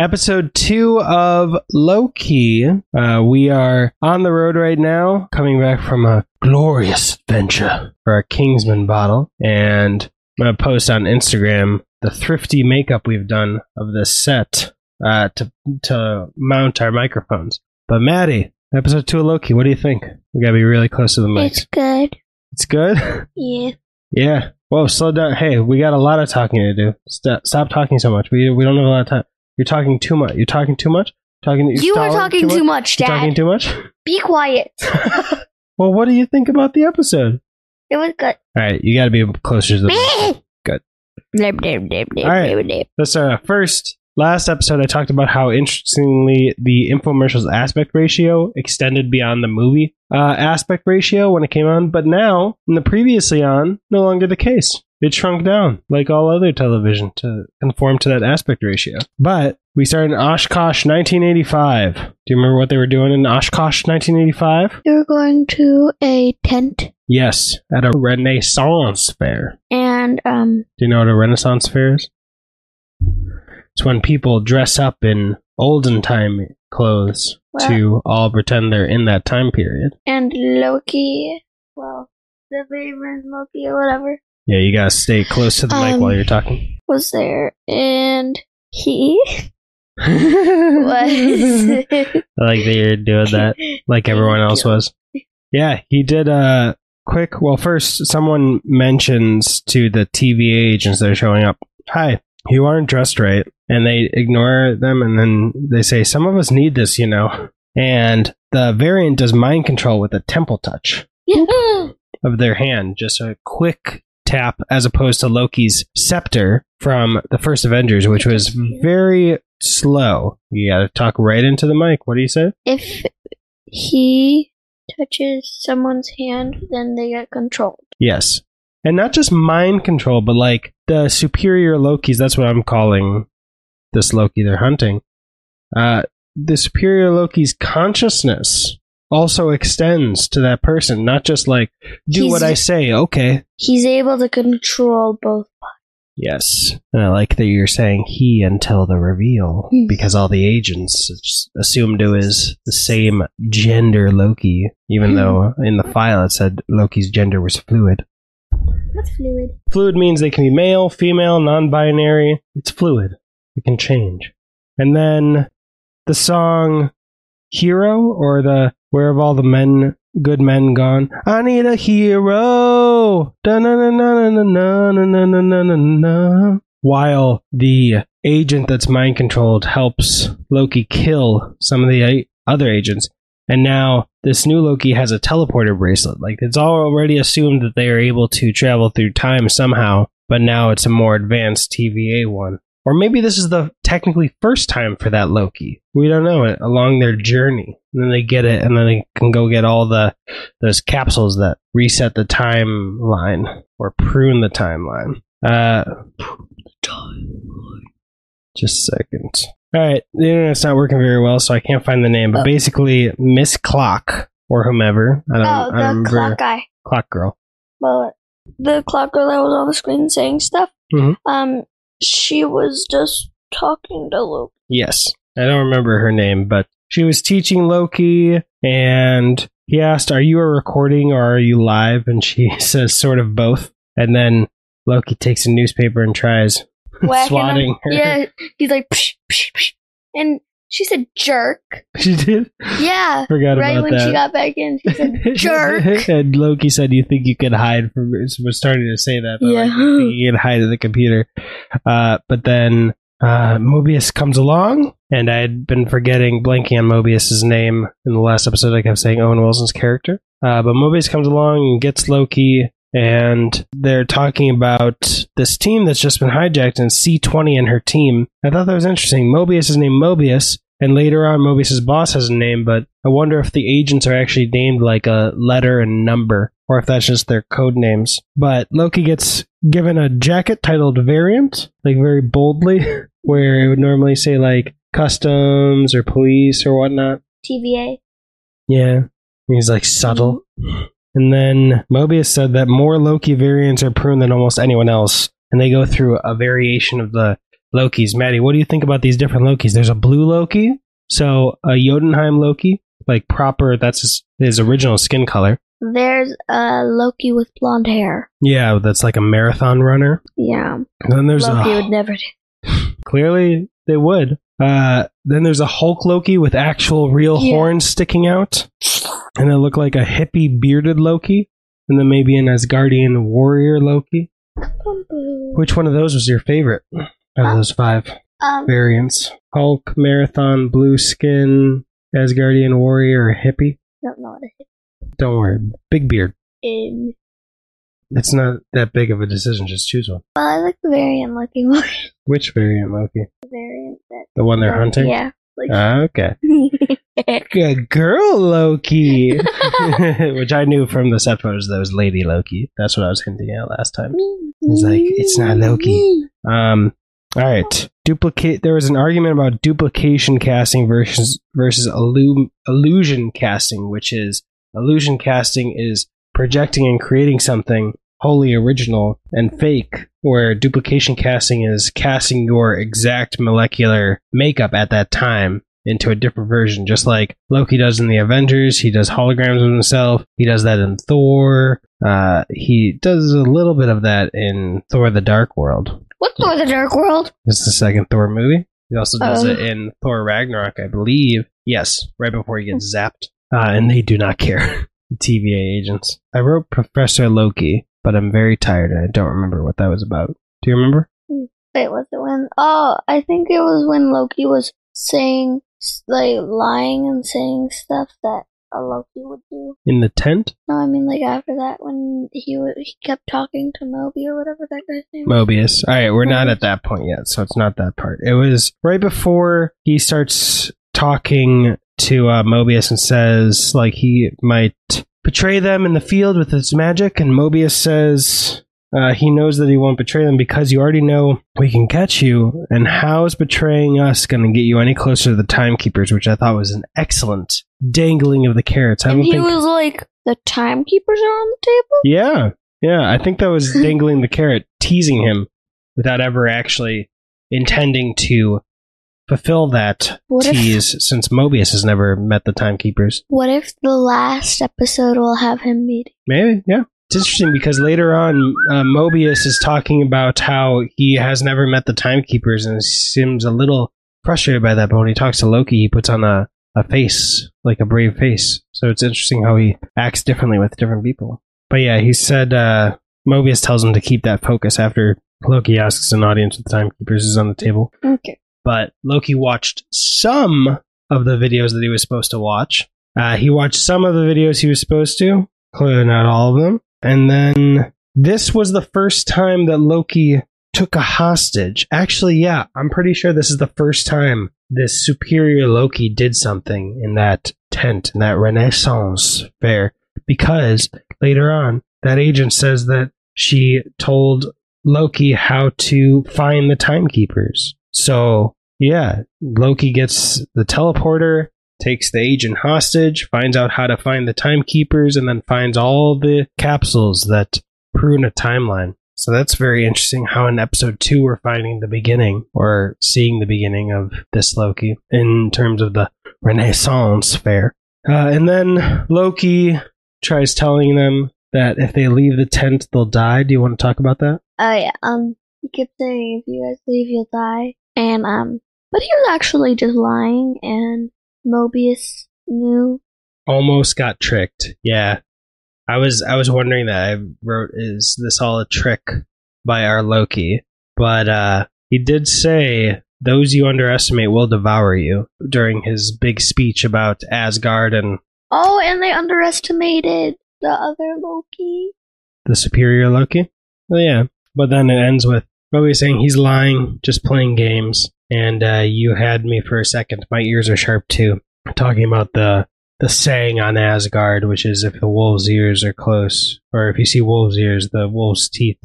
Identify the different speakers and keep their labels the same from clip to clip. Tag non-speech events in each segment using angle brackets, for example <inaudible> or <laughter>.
Speaker 1: episode two of Loki. Uh, we are on the road right now, coming back from a glorious adventure for our Kingsman bottle. And I'm going to post on Instagram the thrifty makeup we've done of this set uh, to, to mount our microphones. But Maddie, episode two of Loki, what do you think? We got to be really close to the mic.
Speaker 2: It's good.
Speaker 1: It's good?
Speaker 2: Yeah.
Speaker 1: Yeah. Whoa, slow down. Hey, we got a lot of talking to do. Stop, stop talking so much. We we don't have a lot of time. You're talking too much. You're talking too much. Talking.
Speaker 2: You are talking too much,
Speaker 1: You're talking too much.
Speaker 2: Be quiet. <laughs>
Speaker 1: well, what do you think about the episode?
Speaker 2: It was good.
Speaker 1: All right, you got to be closer to the. <laughs> Good. All right. Let's start off. First, last episode, I talked about how interestingly the infomercials aspect ratio extended beyond the movie uh, aspect ratio when it came on, but now, in the previously on, no longer the case. It shrunk down, like all other television, to conform to that aspect ratio. But we started in Oshkosh 1985. Do you remember what they were doing in Oshkosh 1985?
Speaker 2: You're going to a tent
Speaker 1: Yes, at a Renaissance fair.
Speaker 2: and um
Speaker 1: Do you know what a Renaissance fair is? It's when people dress up in olden time clothes
Speaker 2: Well-
Speaker 1: to all pretend they're in that time period.
Speaker 2: and Loki. Well, the favorite Loki or whatever
Speaker 1: Yeah, you gotta stay close to the mic
Speaker 2: Um,
Speaker 1: while you're talking.
Speaker 2: was there, and he <laughs> was.
Speaker 1: I like that you're doing that like everyone else was. Yeah, he did a quick. Well, first, someone mentions to the TVA agents that are showing up, Hi, you aren't dressed right. And they ignore them, and then they say, Some of us need this, you know. And the variant does mind control with a temple touch <laughs> of their hand, just a quick tap, as opposed to Loki's scepter from the first Avengers, which was very slow. You gotta talk right into the mic. What do you say?
Speaker 2: if he touches someone's hand, then they get controlled.
Speaker 1: Yes. And not just mind control, but like the superior Lokis, that's what I'm calling this Loki they're hunting. Uh, the superior Loki's consciousness also extends to that person, not just like, do
Speaker 2: He's-
Speaker 1: what I say, okay.
Speaker 2: He's able to control both.
Speaker 1: Yes. And I like that you're saying he until the reveal,
Speaker 2: Hmm.
Speaker 1: because all the agents assumed it was the same gender Loki, even
Speaker 2: Hmm.
Speaker 1: though in the file it said Loki's gender was fluid.
Speaker 2: What's fluid?
Speaker 1: Fluid means they can be male, female, non binary. It's fluid. It can change. And then the song hero or the where have all the men good men gone? I need a hero. While the agent that's mind controlled helps Loki kill some of the uh, other agents, and now this new Loki has a teleporter bracelet. Like it's already assumed that they are able to travel through time somehow, but now it's a more advanced TVA one. Or maybe this is the technically first time for that Loki. We don't know it along their journey. And then they get it and then they can go get all the those capsules that reset the timeline or prune the timeline. Uh just a second. All right, the internet's not working very well, so I can't find the name. But
Speaker 2: Oh.
Speaker 1: basically, Miss Clock or whomever. I don't,
Speaker 2: Oh,
Speaker 1: I
Speaker 2: the
Speaker 1: don't
Speaker 2: clock guy.
Speaker 1: Clock girl.
Speaker 2: Well, the clock girl that was on the screen saying stuff.
Speaker 1: Mhm.
Speaker 2: Um, she was just talking to Luke.
Speaker 1: Yes, I don't remember her name, but she was teaching Loki, and he asked, "Are you a recording or are you live?" And she <laughs> says, "Sort of both." And then Loki takes a newspaper and tries <laughs>
Speaker 2: Whacking
Speaker 1: swatting
Speaker 2: him.
Speaker 1: her.
Speaker 2: Yeah, he's like, psh, psh, psh. and she said jerk. <laughs>
Speaker 1: she did.
Speaker 2: Yeah,
Speaker 1: Forgot
Speaker 2: right
Speaker 1: about
Speaker 2: when
Speaker 1: that.
Speaker 2: she got back in, she said <laughs> jerk. <laughs>
Speaker 1: and Loki said, "You think you can hide from?" Was starting to say that. But
Speaker 2: Yeah.
Speaker 1: like, you you can hide in the computer. Uh, but then uh, Mobius comes along, and I had been forgetting, blanking on Mobius's name in the last episode. I kept saying Owen Wilson's character. Uh, but Mobius comes along and gets Loki, and they're talking about this team that's just been hijacked, and C20 and her team. I thought that was interesting. Mobius is named Mobius, and later on, Mobius's boss has a name, but I wonder if the agents are actually named like a letter and number, or if that's just their code names. But Loki gets given a jacket titled Variant, like very boldly, <laughs> where it would normally say like customs or police or whatnot.
Speaker 2: TVA.
Speaker 1: Yeah. He's like subtle. Mm-hmm. And then Mobius said that more Loki variants are pruned than almost anyone else. And they go through a variation of the Lokis. Maddie, what do you think about these different Lokis? There's a blue Loki, so a Jotunheim Loki, like proper. That's his, his original skin color.
Speaker 2: There's a Loki with blonde hair.
Speaker 1: Yeah, that's like a marathon runner.
Speaker 2: Yeah.
Speaker 1: And then there's a
Speaker 2: Loki
Speaker 1: a
Speaker 2: would never <laughs> do.
Speaker 1: clearly they would. Uh, then there's a Hulk Loki with actual real
Speaker 2: Yeah.
Speaker 1: horns sticking out, <laughs> and it looked like a hippie bearded Loki, and then maybe an Asgardian warrior Loki. Which one of those was your favorite out of those five
Speaker 2: Um,
Speaker 1: variants? Hulk, marathon, blue skin, Asgardian warrior, or hippie?
Speaker 2: don't know what it
Speaker 1: Don't worry, big beard. It's not that big of a decision. Just choose one.
Speaker 2: Well, I like the variant looking one.
Speaker 1: Which variant, Loki?
Speaker 2: the variant that.
Speaker 1: The one they're hunting.
Speaker 2: Yeah. Like,
Speaker 1: Ah, okay. <laughs> Good girl, Loki. <laughs> Which I knew from the set photos that was Lady Loki. That's what I was hinting at last time. He's like, "It's not Loki." Um, all right. Duplicate. There was an argument about duplication casting versus versus illu- illusion casting, which is illusion casting is projecting and creating something wholly original and fake, where duplication casting is casting your exact molecular makeup at that time into a different version, just like Loki does in the Avengers. He does holograms of himself. He does that in Thor. Uh, he does a little bit of that in Thor: The Dark World.
Speaker 2: What's Thor the Dark World?
Speaker 1: Is the second Thor movie. He also does
Speaker 2: Oh.
Speaker 1: it in Thor Ragnarok, I believe. Yes, right before he gets zapped. Uh, and they do not care. <laughs> TVA agents. I wrote Professor Loki, but I'm very tired and I don't remember what that was about. Do you remember?
Speaker 2: Wait, was it when? Oh, I think it was when Loki was saying, like, lying and saying stuff that a Loki would do.
Speaker 1: In the tent?
Speaker 2: No, I mean, like, after that, when he w- he kept talking to Moby or whatever that guy's name is.
Speaker 1: Mobius. All right, we're not at that point yet, so it's not that part. It was right before he starts talking to uh, Mobius and says, like, he might betray them in the field with his magic, and Mobius says. Uh, he knows that he won't betray them because you already know we can catch you. And how is betraying us going to get you any closer to the timekeepers? Which I thought was an excellent dangling of the carrots. I
Speaker 2: And he
Speaker 1: think.
Speaker 2: was like, the timekeepers are on the table?
Speaker 1: Yeah, yeah. I think that was <laughs> dangling the carrot, teasing him without ever actually intending to fulfill that
Speaker 2: What if-
Speaker 1: tease since Mobius has never met the timekeepers.
Speaker 2: What if the last episode will have him meeting?
Speaker 1: Maybe, yeah. It's interesting because later on, uh, Mobius is talking about how he has never met the timekeepers and seems a little frustrated by that. But when he talks to Loki, he puts on a, a face, like a brave face. So it's interesting how he acts differently with different people. But yeah, he said uh, Mobius tells him to keep that focus after Loki asks an audience if the timekeepers is on the table.
Speaker 2: Okay.
Speaker 1: But Loki watched some of the videos that he was supposed to watch. Uh, he watched some of the videos he was supposed to, clearly not all of them. And then this was the first time that Loki took a hostage. Actually, yeah, I'm pretty sure this is the first time this superior Loki did something in that tent, in that Renaissance fair, because later on, that agent says that she told Loki how to find the timekeepers. So, yeah, Loki gets the teleporter, takes the agent hostage, finds out how to find the timekeepers, and then finds all the capsules that prune a timeline. So that's very interesting how in episode two we're finding the beginning or seeing the beginning of this Loki in terms of the Renaissance fair. Uh, and then Loki tries telling them that if they leave the tent, they'll die. Do you want to talk about that?
Speaker 2: Oh yeah, um, he kept saying if you guys leave, you'll die, and um, but he was actually just lying, and Mobius knew.
Speaker 1: almost got tricked. Yeah. I was I was wondering that. I wrote is this all a trick by our Loki? But uh he did say those you underestimate will devour you during his big speech about Asgard and
Speaker 2: Oh, and they underestimated the other Loki.
Speaker 1: the superior Loki. Well, yeah. But then it ends with Loki saying he's lying, just playing games, and uh, you had me for a second. My ears are sharp too. Talking about the the saying on Asgard, which is if the wolf's ears are close, or if you see wolf's ears, the wolf's teeth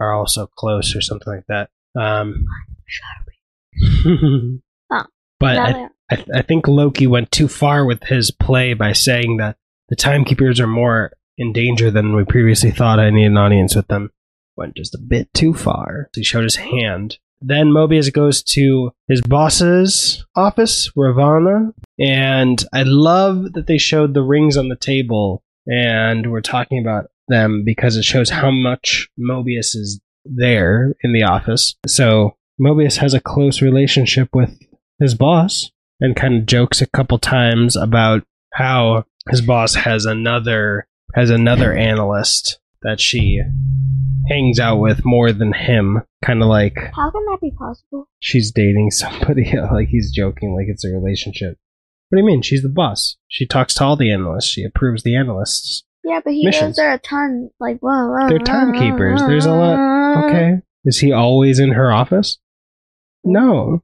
Speaker 1: are also close, or something like that. Um, <laughs>
Speaker 2: Oh,
Speaker 1: but I, I, th- I think Loki went too far with his play by saying that the timekeepers are more in danger than we previously thought. I need an audience with them. Went just a bit too far. He showed his hand, then Mobius goes to his boss's office, Ravonna, and I love that they showed the rings on the table and we're talking about them because it shows how much Mobius is there in the office. So Mobius has a close relationship with his boss and kind of jokes a couple times about how his boss has another has another analyst that she hangs out with more than him kind of like
Speaker 2: How can that be possible?
Speaker 1: she's dating <laughs> somebody like he's joking like it's a relationship. What do you mean? She's the boss. She talks to all the analysts. She approves the analysts
Speaker 2: Yeah, but he
Speaker 1: Missions.
Speaker 2: does there a ton. Like, whoa, whoa,
Speaker 1: They're timekeepers. There's a lot- okay. Is he always in her office? No.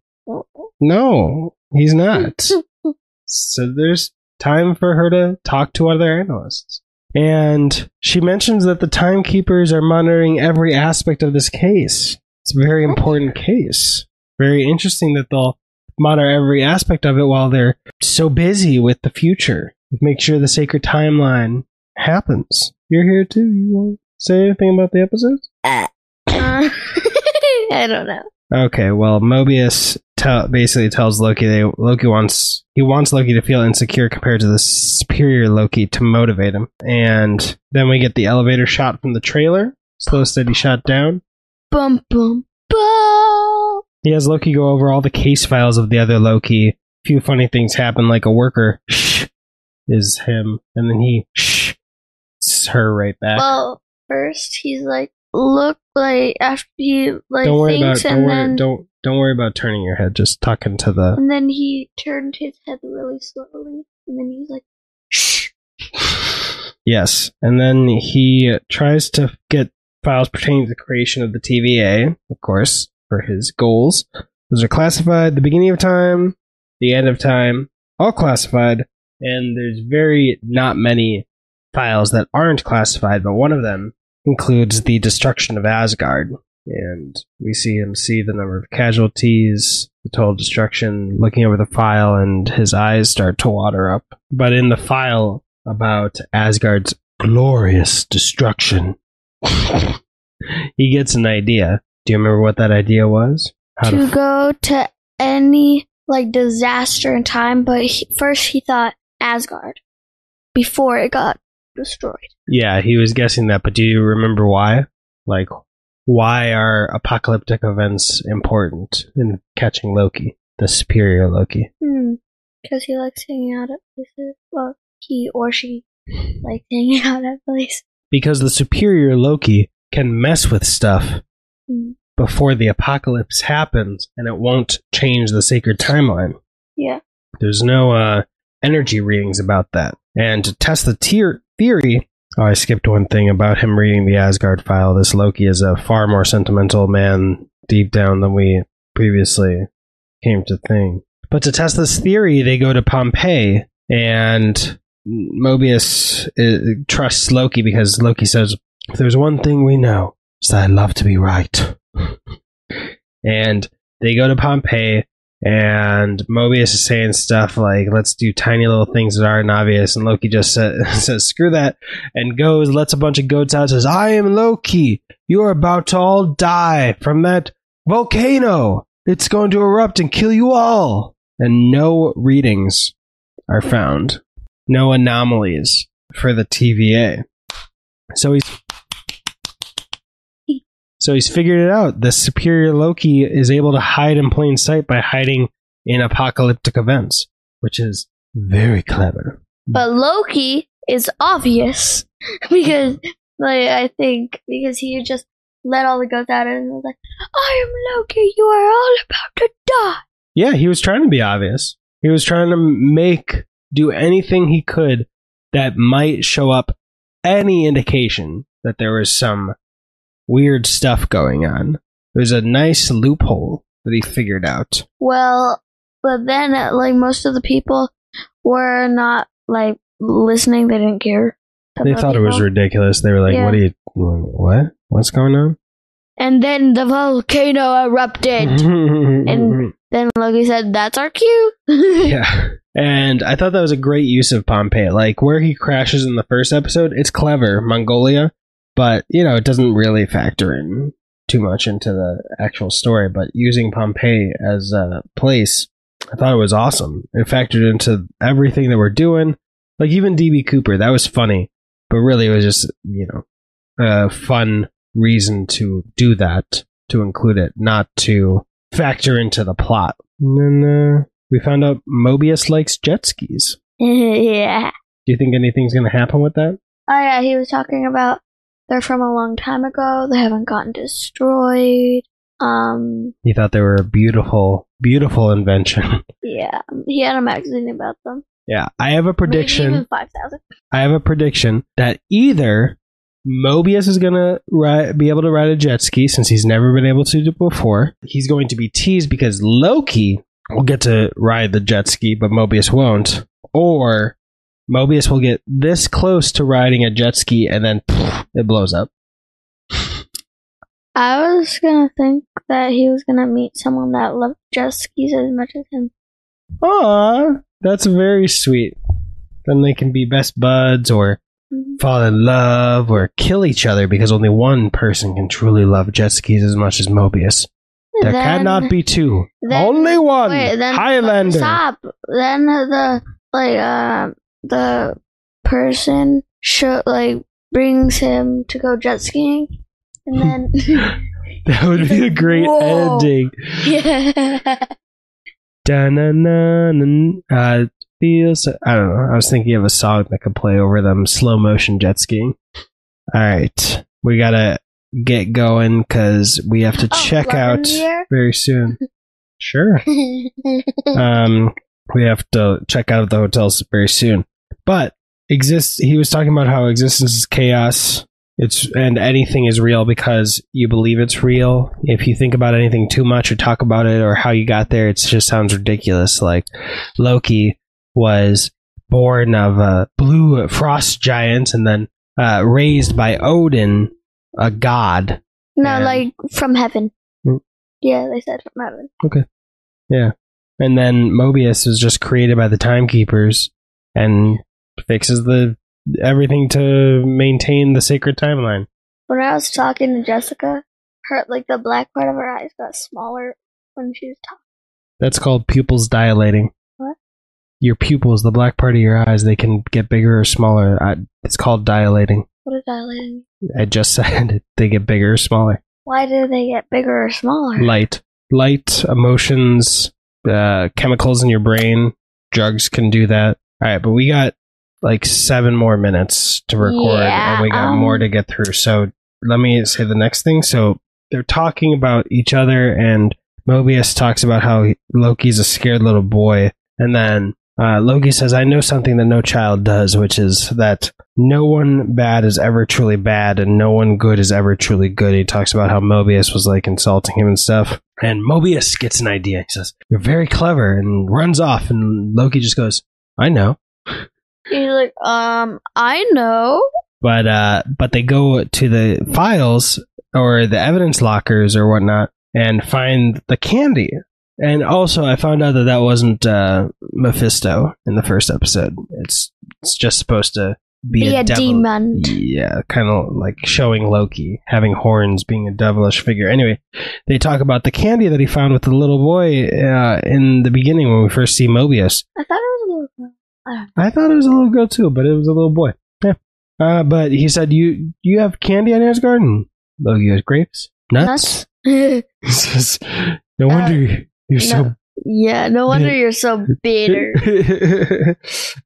Speaker 1: No. He's not. <laughs> So there's time for her to talk to other analysts and she mentions that the timekeepers are monitoring every aspect of this case. It's a very important case. Very interesting that they'll monitor every aspect of it while they're so busy with the future. Make sure the sacred timeline happens. You're here too? You want to say anything about the episodes
Speaker 2: Uh, <laughs> I don't know.
Speaker 1: Okay, well, Mobius tell, basically tells Loki they Loki wants he wants Loki to feel insecure compared to the superior Loki to motivate him. And then we get the elevator shot from the trailer, slow steady shot down.
Speaker 2: Bum bum bum.
Speaker 1: He has Loki go over all the case files of the other Loki. A few funny things happen, like a worker shh is him, and then he shh her right back.
Speaker 2: Well, first he's like, look, like after he like
Speaker 1: don't worry about
Speaker 2: thinks,
Speaker 1: don't
Speaker 2: and
Speaker 1: worry
Speaker 2: then
Speaker 1: don't don't worry about turning your head. Just talking to the
Speaker 2: and then he turned his head really slowly, and then he's like, shh. <sighs>
Speaker 1: Yes. And then he tries to get files pertaining to the creation of the TVA, of course, for his goals. Those are classified the beginning of time, the end of time, all classified. And there's very not many files that aren't classified, but one of them includes the destruction of Asgard. And we see him see the number of casualties, the total destruction, looking over the file, and his eyes start to water up. But in the file about Asgard's glorious destruction, <laughs> he gets an idea. Do you remember what that idea was? How
Speaker 2: to
Speaker 1: to
Speaker 2: go to any like disaster in time, but he, first he thought Asgard before it got destroyed.
Speaker 1: Yeah, he was guessing that, but do you remember why? Like, why are apocalyptic events important in catching Loki, the superior Loki?
Speaker 2: Hmm. Because he likes hanging out at places. Well, he or she likes hanging <laughs> out at places.
Speaker 1: Because the superior Loki can mess with stuff
Speaker 2: Hmm.
Speaker 1: before the apocalypse happens, and it won't change the sacred timeline.
Speaker 2: Yeah.
Speaker 1: There's no uh, energy readings about that. And to test the tier theory, oh, I skipped one thing about him reading the Asgard file. This Loki is a far more sentimental man deep down than we previously came to think. But to test this theory, they go to Pompeii, and Mobius uh, trusts Loki because Loki says, "If there's one thing we know, it's that I love to be right." <laughs> and they go to Pompeii, and Mobius is saying stuff like, "Let's do tiny little things that aren't obvious," and Loki just sa- <laughs> says, "Screw that," and goes, lets a bunch of goats out, says, "I am Loki. You are about to all die from that volcano. It's going to erupt and kill you all." And no readings are found, no anomalies for the TVA. So he's so he's figured it out. The superior Loki is able to hide in plain sight by hiding in apocalyptic events, which is very clever.
Speaker 2: But Loki is obvious <laughs> because, like, I think because he just let all the goats out and was like, "I am Loki. You are all about to die."
Speaker 1: Yeah, he was trying to be obvious. He was trying to make do anything he could that might show up any indication that there was some weird stuff going on. It was a nice loophole that he figured out.
Speaker 2: Well, but then uh, like most of the people were not like listening. They didn't care.
Speaker 1: They
Speaker 2: about
Speaker 1: thought it was ridiculous. They were like,
Speaker 2: Yeah.
Speaker 1: "What are you? What? What's going on?"
Speaker 2: And then the volcano erupted. <laughs> And- then Loki said, "That's our cue." <laughs>
Speaker 1: yeah. And I thought that was a great use of Pompeii. Like where he crashes in the first episode, it's clever, Mongolia, but you know, it doesn't really factor in too much into the actual story, but using Pompeii as a place, I thought it was awesome. It factored into everything that we're doing. Like even DB Cooper, that was funny, but really it was just, you know, a fun reason to do that, to include it, not to factor into the plot. And then uh, we found out Mobius likes jet skis. <laughs>
Speaker 2: yeah.
Speaker 1: Do you think anything's going to happen with that?
Speaker 2: Oh yeah, he was talking about they're from a long time ago. They haven't gotten destroyed. Um,
Speaker 1: He thought they were a beautiful, beautiful invention. <laughs>
Speaker 2: yeah, he had a magazine about them.
Speaker 1: yeah, I have a prediction.
Speaker 2: Five thousand.
Speaker 1: I have a prediction that either Mobius is gonna ri be able to ride a jet ski since he's never been able to do it before. He's going to be teased because Loki will get to ride the jet ski, but Mobius won't. Or Mobius will get this close to riding a jet ski and then pff, it blows up.
Speaker 2: I was gonna think that he was gonna meet someone that loved jet skis as much as him.
Speaker 1: Aw, that's very sweet. Then they can be best buds or
Speaker 2: Mhm.
Speaker 1: fall in love or kill each other because only one person can truly love jet skis as much as Mobius. There
Speaker 2: Then-
Speaker 1: cannot be two.
Speaker 2: then-
Speaker 1: only one.
Speaker 2: Wait, then
Speaker 1: Highlander.
Speaker 2: Stop. Then the like uh the person show like brings him to go jet skiing, and then <laughs> <laughs>
Speaker 1: That would be a great
Speaker 2: Whoa.
Speaker 1: ending.
Speaker 2: yeah, <laughs>
Speaker 1: Dun-dun-dun-dun. Uh, feels. I don't know. I was thinking of a song that could play over them slow motion jet skiing. All right, we gotta get going because we have to
Speaker 2: Oh,
Speaker 1: check out
Speaker 2: in the Air?
Speaker 1: very soon. Sure. um, we have to check out of the hotels very soon. But exists. He was talking about how existence is chaos. It's and anything is real because you believe it's real. If you think about anything too much or talk about it or how you got there, it just sounds ridiculous. Like Loki was born of a blue frost giant and then uh, raised by Odin, a god.
Speaker 2: no,
Speaker 1: And-
Speaker 2: like from heaven.
Speaker 1: Mm.
Speaker 2: Yeah, they said from heaven. Okay. Yeah.
Speaker 1: And then Mobius was just created by the timekeepers and fixes the everything to maintain the sacred timeline.
Speaker 2: When I was talking to Jessica, her like the black part of her eyes got smaller when she was talking.
Speaker 1: That's called pupils dilating.
Speaker 2: What?
Speaker 1: Your pupils, the black part of your eyes, they can get bigger or smaller. I, it's called dilating.
Speaker 2: What is dilating?
Speaker 1: I just <laughs> said it. They get bigger or smaller.
Speaker 2: Why do they get bigger or smaller?
Speaker 1: Light, light, emotions, uh, chemicals in your brain, drugs can do that. All right, but we got like seven more minutes to record,
Speaker 2: Yeah,
Speaker 1: and we got
Speaker 2: um,
Speaker 1: more to get through. So let me say the next thing. So they're talking about each other, and Mobius talks about how Loki's a scared little boy, and then uh, Loki says, "I know something that no child does, which is that no one bad is ever truly bad, and no one good is ever truly good." He talks about how Mobius was like insulting him and stuff, and Mobius gets an idea. He says, "You're very clever," and runs off, and Loki just goes, "I know."
Speaker 2: He's like, um, I know.
Speaker 1: but uh but they go to the files or the evidence lockers or whatnot and find the candy and also i found out that that wasn't uh mephisto in the first episode it's it's just supposed to be,
Speaker 2: Be, a,
Speaker 1: devil
Speaker 2: demon.
Speaker 1: yeah kind of like showing loki having horns being a devilish figure anyway they talk about the candy that he found with the little boy uh, in the beginning when we first see mobius
Speaker 2: I thought it was a little. girl.
Speaker 1: I thought it was a little girl too, but it was a little boy. Yeah. Uh, but he said, "You you have candy on his garden." Loki goes, "Grapes, nuts."
Speaker 2: Nuts. <laughs>
Speaker 1: He says, "No wonder you're so."
Speaker 2: yeah, no wonder you're so bitter. <laughs>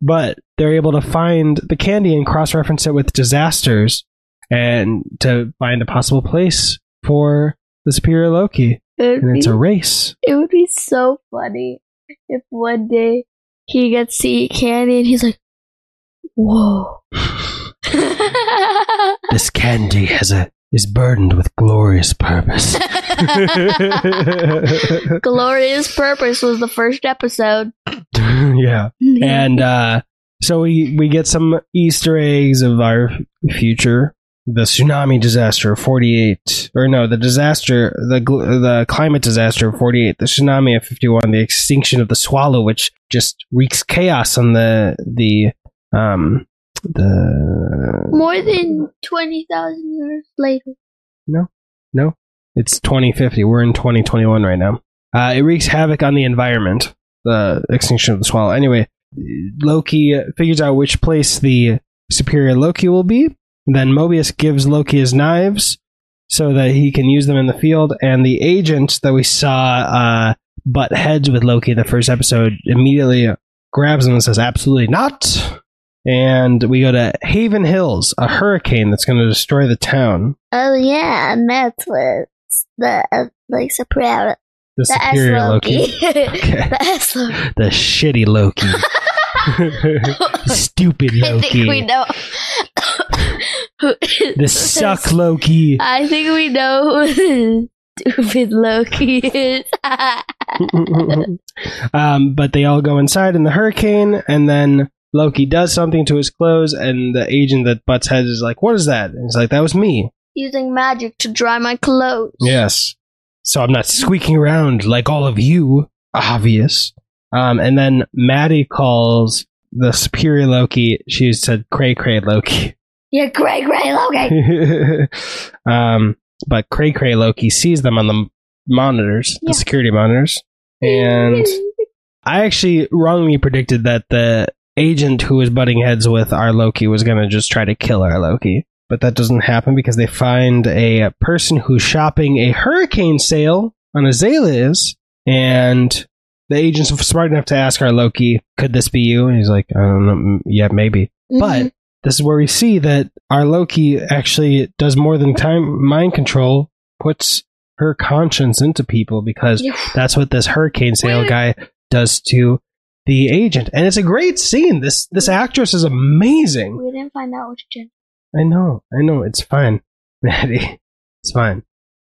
Speaker 1: but they're able to find the candy and cross-reference it with disasters, and to find a possible place for the superior Loki,
Speaker 2: It
Speaker 1: and
Speaker 2: be,
Speaker 1: it's a race.
Speaker 2: it would be so funny if one day he gets to eat candy and he's like, "Whoa." <laughs> <laughs>
Speaker 1: This candy has a is burdened with glorious purpose. <laughs>
Speaker 2: Glorious Purpose was the first episode.
Speaker 1: yeah. and uh, so we we get some Easter eggs of our future. The tsunami disaster of forty eight, or no, the disaster, the the climate disaster of forty eight, the tsunami of fifty one, the extinction of the swallow, which just wreaks chaos on the the um the
Speaker 2: More than 20,000 years later.
Speaker 1: no No. It's 2050. We're in 2021 right now. Uh, it wreaks havoc on the environment. The extinction of the swallow. Anyway, Loki figures out which place the superior Loki will be. Then Mobius gives Loki his knives so that he can use them in the field. And the agent that we saw uh, butt heads with Loki in the first episode immediately grabs him and says, "Absolutely not." And we go to Haven Hills, a hurricane that's going to destroy the town.
Speaker 2: Oh yeah, and that's what the uh, like superior
Speaker 1: The
Speaker 2: the
Speaker 1: superior
Speaker 2: Loki. <laughs>
Speaker 1: Loki. Okay.
Speaker 2: the S Loki.
Speaker 1: The shitty Loki. <laughs> Stupid
Speaker 2: I think we
Speaker 1: Loki.
Speaker 2: know.
Speaker 1: The <laughs> suck Loki.
Speaker 2: I think we know who <laughs> stupid Loki is. <laughs>
Speaker 1: um, but they all go inside in the hurricane, and then Loki does something to his clothes, and the agent that butts heads is like, "What is that?" And he's like, "That was me."
Speaker 2: Using magic to dry my clothes.
Speaker 1: Yes. So I'm not squeaking around like all of you. Obvious. Um, and then Maddie calls the superior Loki. She said cray cray Loki.
Speaker 2: Yeah, great, great Loki. <laughs>
Speaker 1: um, but cray cray Loki sees them on the monitors,
Speaker 2: Yeah.
Speaker 1: the security monitors, and I actually wrongly predicted that the agent who was butting heads with our Loki was going to just try to kill our Loki. But that doesn't happen because they find a person who's shopping a hurricane sale on Azaleas, and the agent's smart enough to ask our Loki, "Could this be you?" And he's like, "I don't know. Yeah, maybe." But this is where we see that our Loki actually does more than time mind control, puts her conscience into people because
Speaker 2: Yeah.
Speaker 1: that's what this hurricane sale
Speaker 2: Wait.
Speaker 1: guy does to the agent. And it's a great scene. This this actress is amazing.
Speaker 2: we didn't find out which gen.
Speaker 1: I know, I know, it's fine, <laughs> Maddie. It's fine.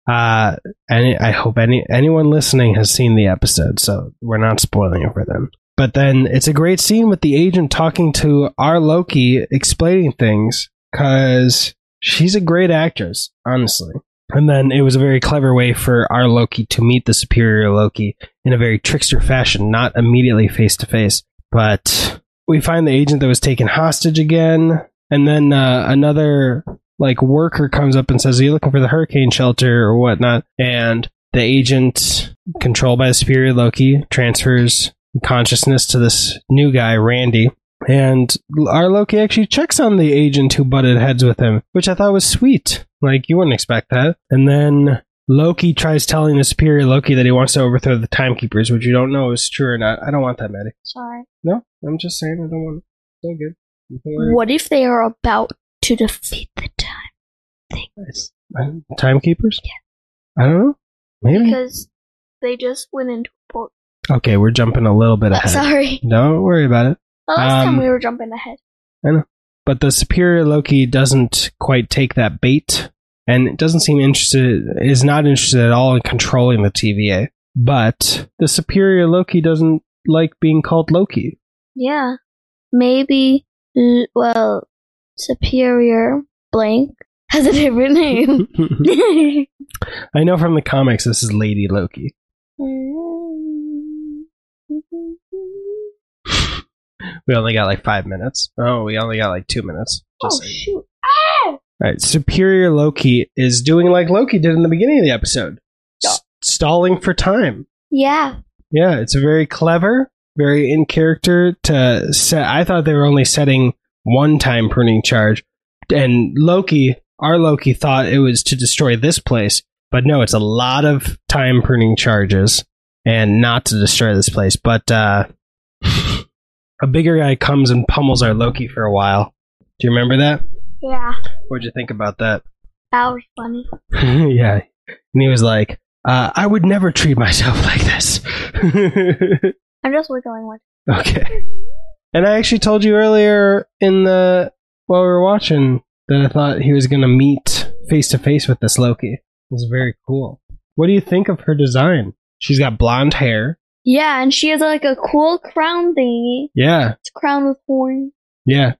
Speaker 1: Uh, any, I hope any anyone listening has seen the episode, so we're not spoiling it for them. But then it's a great scene with the agent talking to our Loki, explaining things, because she's a great actress, honestly. And then it was a very clever way for our Loki to meet the superior Loki in a very trickster fashion, not immediately face to face. But we find the agent that was taken hostage again, and then uh, another like worker comes up and says, "Are you looking for the hurricane shelter or whatnot?" And the agent, controlled by the superior Loki, transfers consciousness to this new guy, Randy. And our Loki actually checks on the agent who butted heads with him, which I thought was sweet. Like, you wouldn't expect that. And then Loki tries telling the superior Loki that he wants to overthrow the timekeepers, which you don't know is true or not. I don't want that, Maddie.
Speaker 2: Sorry.
Speaker 1: No, I'm just saying I don't want it. It's all good. You can wear it.
Speaker 2: What if they are about to defeat the time?
Speaker 1: Nice. Uh, Timekeepers? I don't know. Maybe.
Speaker 2: Because they just went into a port.
Speaker 1: Okay, we're jumping a little bit <laughs> ahead.
Speaker 2: sorry.
Speaker 1: Don't worry about it.
Speaker 2: The last
Speaker 1: Um,
Speaker 2: time we were jumping ahead. I know.
Speaker 1: But the superior Loki doesn't quite take that bait and doesn't seem interested, is not interested at all in controlling the TVA. But the superior Loki doesn't like being called Loki.
Speaker 2: Yeah. Maybe, well, Superior Blank has a different <laughs> name. <laughs>
Speaker 1: I know from the comics this is Lady Loki. We only got like five minutes. Oh, we only got like two minutes.
Speaker 2: oh,
Speaker 1: Just saying.
Speaker 2: shoot.
Speaker 1: All right, Superior Loki is doing like Loki did in the beginning of the episode,
Speaker 2: Yeah.
Speaker 1: S- stalling for time.
Speaker 2: Yeah.
Speaker 1: Yeah, it's very clever, very in character to set. I thought they were only setting one time pruning charge, and Loki, our Loki, thought it was to destroy this place, but no, it's a lot of time pruning charges, and not to destroy this place. But uh, a bigger guy comes and pummels our Loki for a while. Do you remember that?
Speaker 2: Yeah.
Speaker 1: What'd you think about that?
Speaker 2: That was funny. <laughs>
Speaker 1: yeah. And he was like, uh, I would never treat myself <laughs> like this. <laughs>
Speaker 2: I'm just wiggling one.
Speaker 1: okay. And I actually told you earlier in the, while we were watching, that I thought he was going to meet face to face with this Loki. It was very cool. What do you think of her design? She's got blonde hair.
Speaker 2: Yeah, and she has like a cool crown thingy.
Speaker 1: Yeah.
Speaker 2: It's a crown with horns.
Speaker 1: Yeah.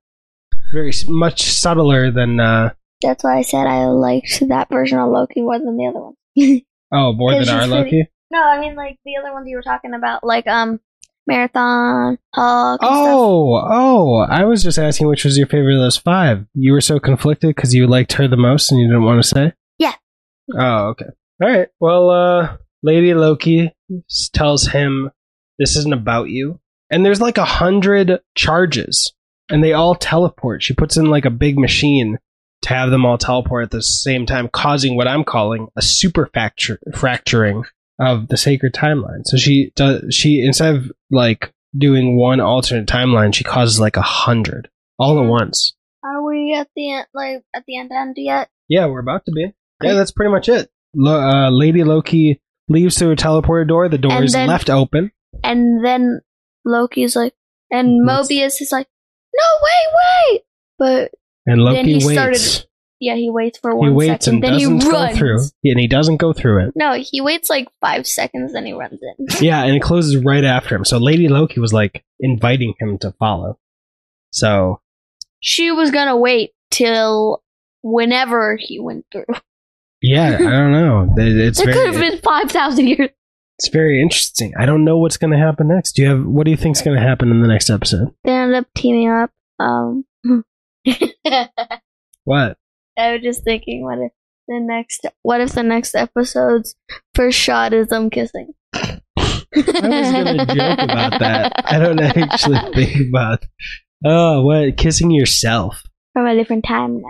Speaker 1: Very s- much subtler than, uh,
Speaker 2: That's why I said I liked that version of Loki more than the other one. <laughs>
Speaker 1: oh, more than our Loki?
Speaker 2: pretty- no, I mean like the other ones you were talking about, like um Marathon, Hulk. and stuff.
Speaker 1: Oh, oh! I was just asking which was your favorite of those five. You were so conflicted because you liked her the most and you didn't want to say.
Speaker 2: Yeah.
Speaker 1: Oh, okay. All right. Well, uh, Lady Loki tells him this isn't about you, and there's like a hundred charges, and they all teleport. She puts in like a big machine to have them all teleport at the same time, causing what I'm calling a super fracture fracturing of the sacred timeline. So she does she instead of like doing one alternate timeline, she causes like a hundred all at once.
Speaker 2: Are we at the end, like at the end end yet?
Speaker 1: Yeah, we're about to be. Yeah, that's pretty much it. Lo- uh, Lady Loki leaves through a teleporter door. The door
Speaker 2: And
Speaker 1: is
Speaker 2: then-
Speaker 1: left open.
Speaker 2: And then Loki's like, and Mobius is like, no, wait, wait. But
Speaker 1: And Loki
Speaker 2: Then he
Speaker 1: waits.
Speaker 2: started- yeah, he waits for one.
Speaker 1: he
Speaker 2: one
Speaker 1: waits
Speaker 2: second,
Speaker 1: and
Speaker 2: then he
Speaker 1: doesn't go
Speaker 2: runs.
Speaker 1: through. And he doesn't go through it.
Speaker 2: No, he waits like five seconds, then he runs in. <laughs>
Speaker 1: Yeah, and it closes right after him. So Lady Loki was like inviting him to follow. So
Speaker 2: she was gonna wait till whenever he went through.
Speaker 1: Yeah, I don't know. It- It's
Speaker 2: it could have
Speaker 1: very,
Speaker 2: been five thousand years.
Speaker 1: it's very interesting. I don't know what's going to happen next. Do you have what do you think is going to happen in the next episode?
Speaker 2: They end up teaming up. Um, <laughs>
Speaker 1: What?
Speaker 2: I was just thinking, what if the next, what if the next episode's first shot is them kissing?
Speaker 1: I was going to joke about that. I don't <laughs> actually think about. Oh, what? Kissing yourself.
Speaker 2: from a different time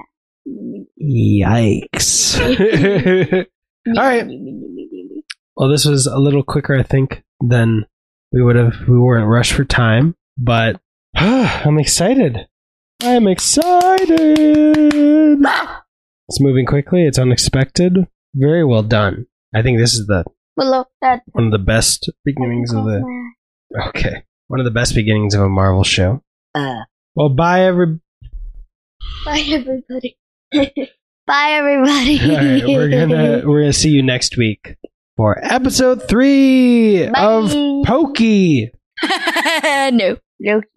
Speaker 1: Yikes. <laughs> All right. Well, this was a little quicker, I think, than we would have. We weren't rushed for time, but <sighs> I'm excited. I'm excited. It's moving quickly. It's unexpected. Very well done. I think this is the
Speaker 2: But look, that
Speaker 1: one of the best beginnings of the. Okay, one of the best beginnings of a Marvel show.
Speaker 2: Uh.
Speaker 1: Well, bye every.
Speaker 2: Bye, everybody. <laughs> Bye, everybody.
Speaker 1: All right, we're gonna we're gonna see you next week for episode three
Speaker 2: Bye.
Speaker 1: of Pokey. <laughs>
Speaker 2: no, Loki,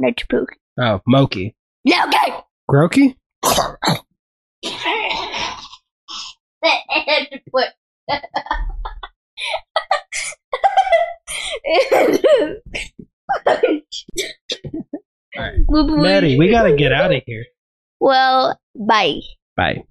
Speaker 2: not Pookie.
Speaker 1: Oh, Moki.
Speaker 2: Loki.
Speaker 1: Groki? <laughs>
Speaker 2: and put.
Speaker 1: Alright. Maddie, we gotta get out of here.
Speaker 2: Well, bye.
Speaker 1: Bye.